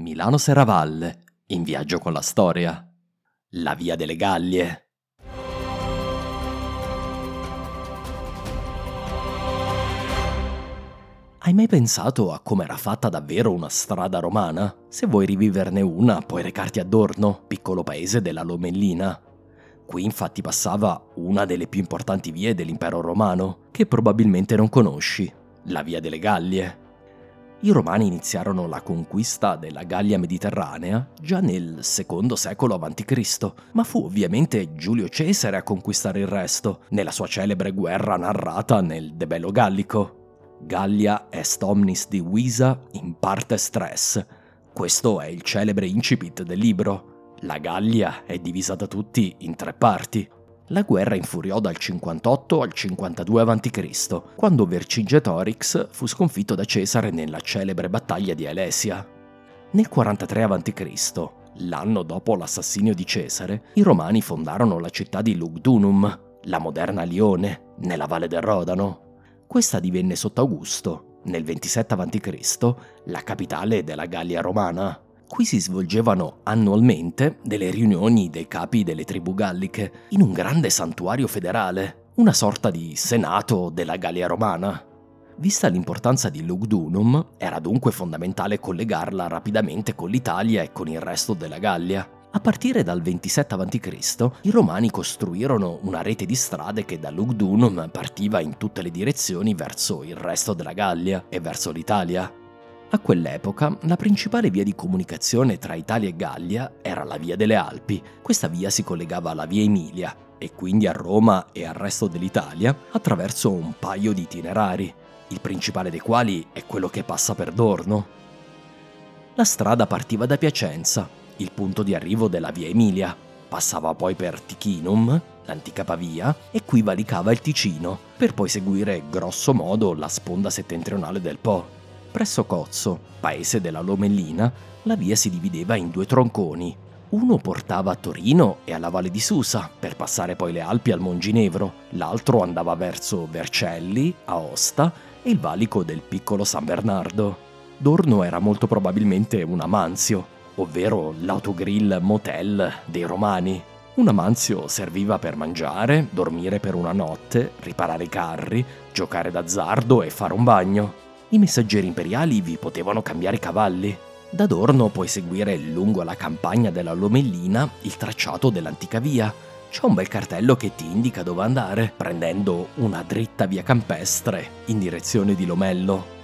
Milano Serravalle, in viaggio con la storia. La via delle Gallie. Hai mai pensato a come era fatta davvero una strada romana? Se vuoi riviverne una, puoi recarti a Dorno, piccolo paese della Lomellina. Qui infatti passava una delle più importanti vie dell'impero romano, che probabilmente non conosci, la via delle Gallie. I romani iniziarono la conquista della Gallia mediterranea già nel secondo secolo a.C., ma fu ovviamente Giulio Cesare a conquistare il resto, nella sua celebre guerra narrata nel De Bello Gallico. Gallia est omnis divisa in parte stress. Questo è il celebre incipit del libro. La Gallia è divisa da tutti in tre parti. La guerra infuriò dal 58 al 52 a.C., quando Vercingetorix fu sconfitto da Cesare nella celebre battaglia di Alesia. Nel 43 a.C., l'anno dopo l'assassinio di Cesare, i Romani fondarono la città di Lugdunum, la moderna Lione, nella valle del Rodano. Questa divenne sotto Augusto, nel 27 a.C., la capitale della Gallia romana. Qui si svolgevano annualmente delle riunioni dei capi delle tribù galliche in un grande santuario federale, una sorta di senato della Gallia romana. Vista l'importanza di Lugdunum, era dunque fondamentale collegarla rapidamente con l'Italia e con il resto della Gallia. A partire dal 27 a.C., i Romani costruirono una rete di strade che da Lugdunum partiva in tutte le direzioni verso il resto della Gallia e verso l'Italia. A quell'epoca la principale via di comunicazione tra Italia e Gallia era la Via delle Alpi. Questa via si collegava alla Via Emilia e quindi a Roma e al resto dell'Italia attraverso un paio di itinerari, il principale dei quali è quello che passa per Dorno. La strada partiva da Piacenza il punto di arrivo della via Emilia. Passava poi per Tichinum, l'antica Pavia, e qui valicava il Ticino, per poi seguire grosso modo la sponda settentrionale del Po. Presso Cozzo, paese della Lomellina, la via si divideva in due tronconi. Uno portava a Torino e alla Valle di Susa, per passare poi le Alpi al Monginevro, l'altro andava verso Vercelli, Aosta e il valico del piccolo San Bernardo. Dorno era molto probabilmente un amanzio, ovvero l'autogrill motel dei romani. Un amanzio serviva per mangiare, dormire per una notte, riparare i carri, giocare d'azzardo e fare un bagno. I messaggeri imperiali vi potevano cambiare cavalli. Da Dorno puoi seguire lungo la campagna della Lomellina il tracciato dell'antica via. C'è un bel cartello che ti indica dove andare, prendendo una dritta via campestre in direzione di Lomello.